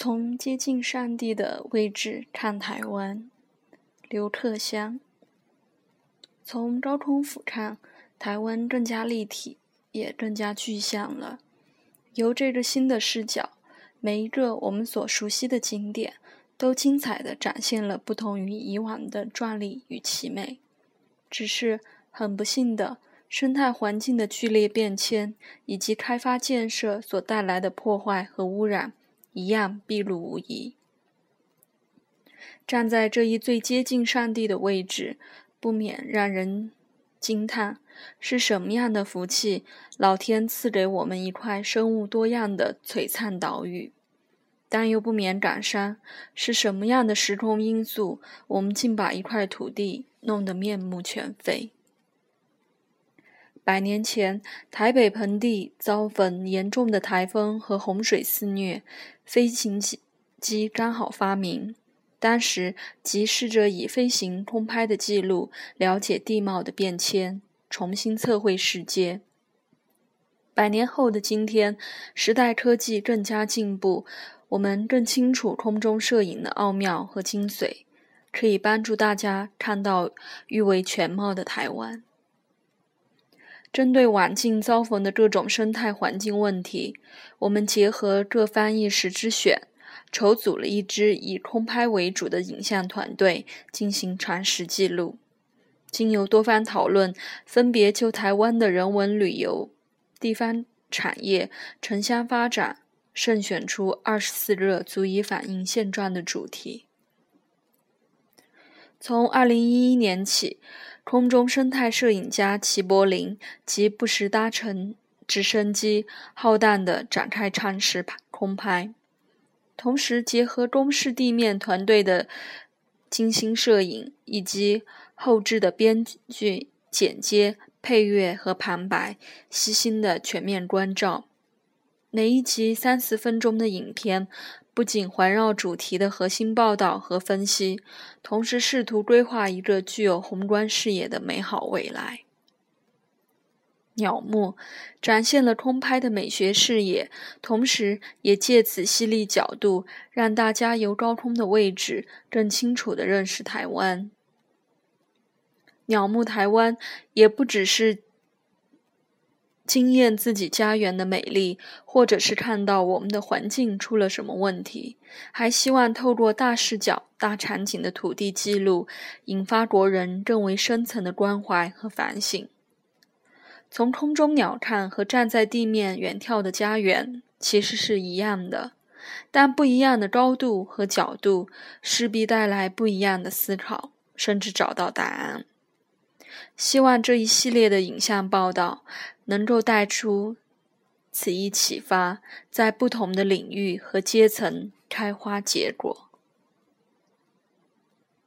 从接近上帝的位置看台湾，刘克湘。从高空俯瞰，台湾更加立体，也更加具象了。由这个新的视角，每一个我们所熟悉的景点，都精彩地展现了不同于以往的壮丽与奇美。只是很不幸的，生态环境的剧烈变迁，以及开发建设所带来的破坏和污染，一样毕露无遗。站在这一最接近上帝的位置。不免让人惊叹：是什么样的福气，老天赐给我们一块生物多样的璀璨岛屿？但又不免感伤：是什么样的时空因素，我们竟把一块土地弄得面目全非？百年前，台北盆地遭逢严重的台风和洪水肆虐，飞行机刚好发明。当时即试着以飞行空拍的记录了解地貌的变迁，重新测绘世界。百年后的今天，时代科技更加进步，我们更清楚空中摄影的奥妙和精髓，可以帮助大家看到誉为全貌的台湾。针对晚近遭逢的各种生态环境问题，我们结合各方一时之选。筹组了一支以空拍为主的影像团队进行传实记录，经由多方讨论，分别就台湾的人文旅游、地方产业、城乡发展，慎选出二十四个足以反映现状的主题。从二零一一年起，空中生态摄影家齐柏林即不时搭乘直升机，浩荡地展开长时空拍。同时，结合中式地面团队的精心摄影，以及后置的编剧、剪接、配乐和旁白，细心的全面关照。每一集三四分钟的影片，不仅环绕主题的核心报道和分析，同时试图规划一个具有宏观视野的美好未来。鸟目展现了空拍的美学视野，同时也借此犀利角度，让大家由高空的位置更清楚地认识台湾。鸟目台湾也不只是惊艳自己家园的美丽，或者是看到我们的环境出了什么问题，还希望透过大视角、大场景的土地记录，引发国人更为深层的关怀和反省。从空中鸟看和站在地面远眺的家园其实是一样的，但不一样的高度和角度势必带来不一样的思考，甚至找到答案。希望这一系列的影像报道能够带出此一启发，在不同的领域和阶层开花结果。